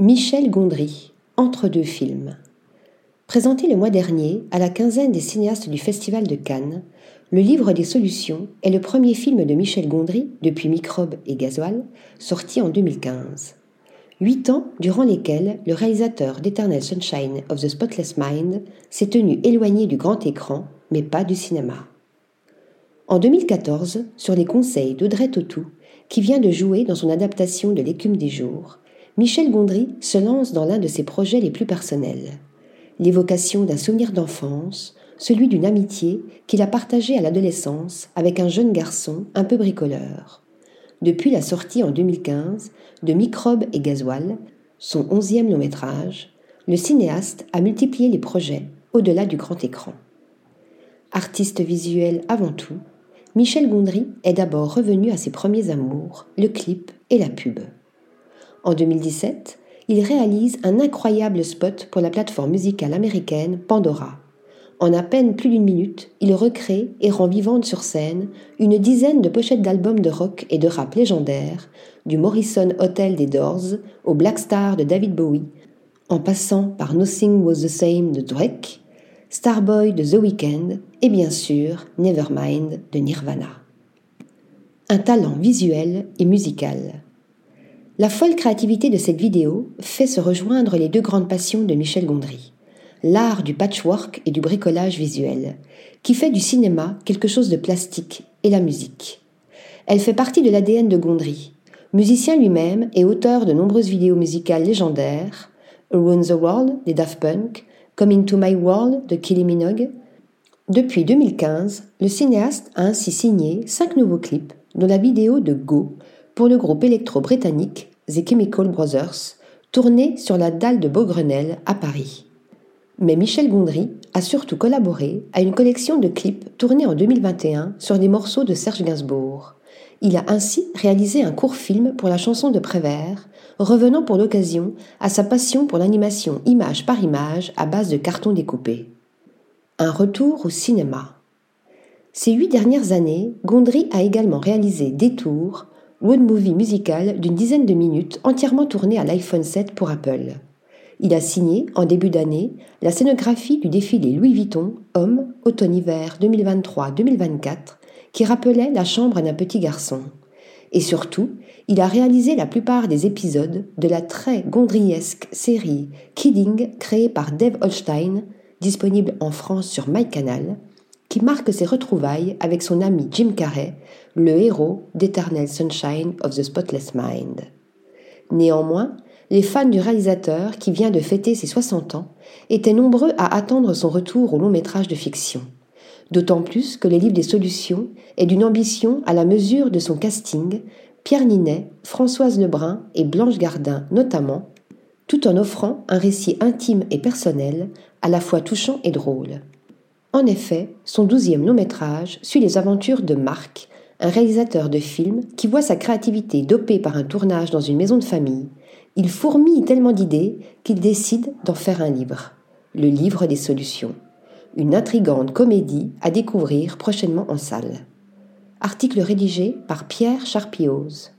Michel Gondry, Entre deux films. Présenté le mois dernier à la quinzaine des cinéastes du Festival de Cannes, Le Livre des Solutions est le premier film de Michel Gondry, depuis Microbe et Gasoil, sorti en 2015. Huit ans durant lesquels le réalisateur d'Eternal Sunshine of the Spotless Mind s'est tenu éloigné du grand écran, mais pas du cinéma. En 2014, sur les conseils d'Audrey Tautou, qui vient de jouer dans son adaptation de L'écume des jours, Michel Gondry se lance dans l'un de ses projets les plus personnels. L'évocation d'un souvenir d'enfance, celui d'une amitié qu'il a partagée à l'adolescence avec un jeune garçon un peu bricoleur. Depuis la sortie en 2015 de Microbe et Gasoil, son onzième long métrage, le cinéaste a multiplié les projets au-delà du grand écran. Artiste visuel avant tout, Michel Gondry est d'abord revenu à ses premiers amours, le clip et la pub. En 2017, il réalise un incroyable spot pour la plateforme musicale américaine Pandora. En à peine plus d'une minute, il recrée et rend vivante sur scène une dizaine de pochettes d'albums de rock et de rap légendaires, du Morrison Hotel des Doors au Black Star de David Bowie, en passant par Nothing Was the Same de Drake, Starboy de The Weeknd et bien sûr Nevermind de Nirvana. Un talent visuel et musical. La folle créativité de cette vidéo fait se rejoindre les deux grandes passions de Michel Gondry, l'art du patchwork et du bricolage visuel, qui fait du cinéma quelque chose de plastique, et la musique. Elle fait partie de l'ADN de Gondry, musicien lui-même et auteur de nombreuses vidéos musicales légendaires, Around the World des Daft Punk, Come Into My World de Kylie Minogue. Depuis 2015, le cinéaste a ainsi signé cinq nouveaux clips, dont la vidéo de Go pour le groupe électro-britannique The Chemical Brothers, tourné sur la dalle de Beaugrenelle à Paris. Mais Michel Gondry a surtout collaboré à une collection de clips tournés en 2021 sur des morceaux de Serge Gainsbourg. Il a ainsi réalisé un court film pour la chanson de Prévert, revenant pour l'occasion à sa passion pour l'animation image par image à base de carton découpé. Un retour au cinéma. Ces huit dernières années, Gondry a également réalisé Détour, road movie musical d'une dizaine de minutes entièrement tourné à l'iPhone 7 pour Apple. Il a signé, en début d'année, la scénographie du défilé Louis Vuitton Homme Automne-Hiver 2023-2024 qui rappelait la chambre d'un petit garçon. Et surtout, il a réalisé la plupart des épisodes de la très gondriesque série Kidding créée par Dave Holstein, disponible en France sur MyCanal, qui marque ses retrouvailles avec son ami Jim Carrey, le héros d'Eternal Sunshine of the Spotless Mind. Néanmoins, les fans du réalisateur, qui vient de fêter ses 60 ans, étaient nombreux à attendre son retour au long métrage de fiction. D'autant plus que les livres des solutions est d'une ambition à la mesure de son casting, Pierre Ninet, Françoise Lebrun et Blanche Gardin notamment, tout en offrant un récit intime et personnel, à la fois touchant et drôle. En effet, son douzième long métrage suit les aventures de Marc, un réalisateur de films qui voit sa créativité dopée par un tournage dans une maison de famille. Il fourmille tellement d'idées qu'il décide d'en faire un livre, le livre des solutions. Une intrigante comédie à découvrir prochainement en salle. Article rédigé par Pierre Charpioz.